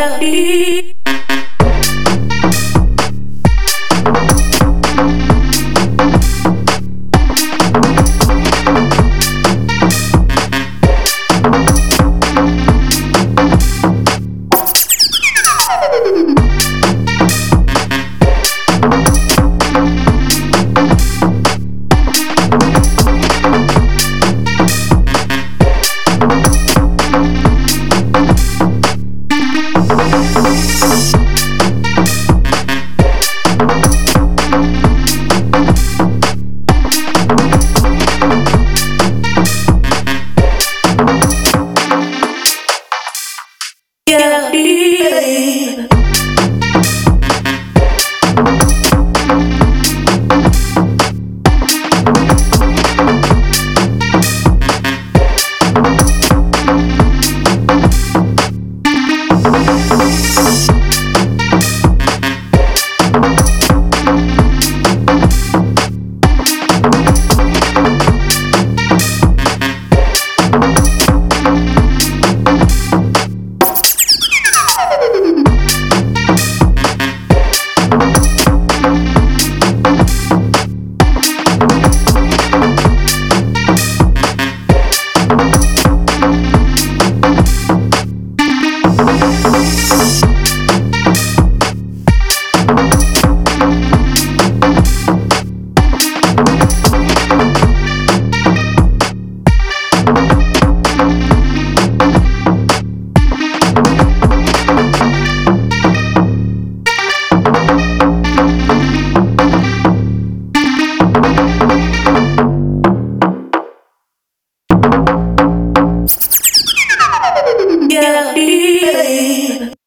melody. can't be.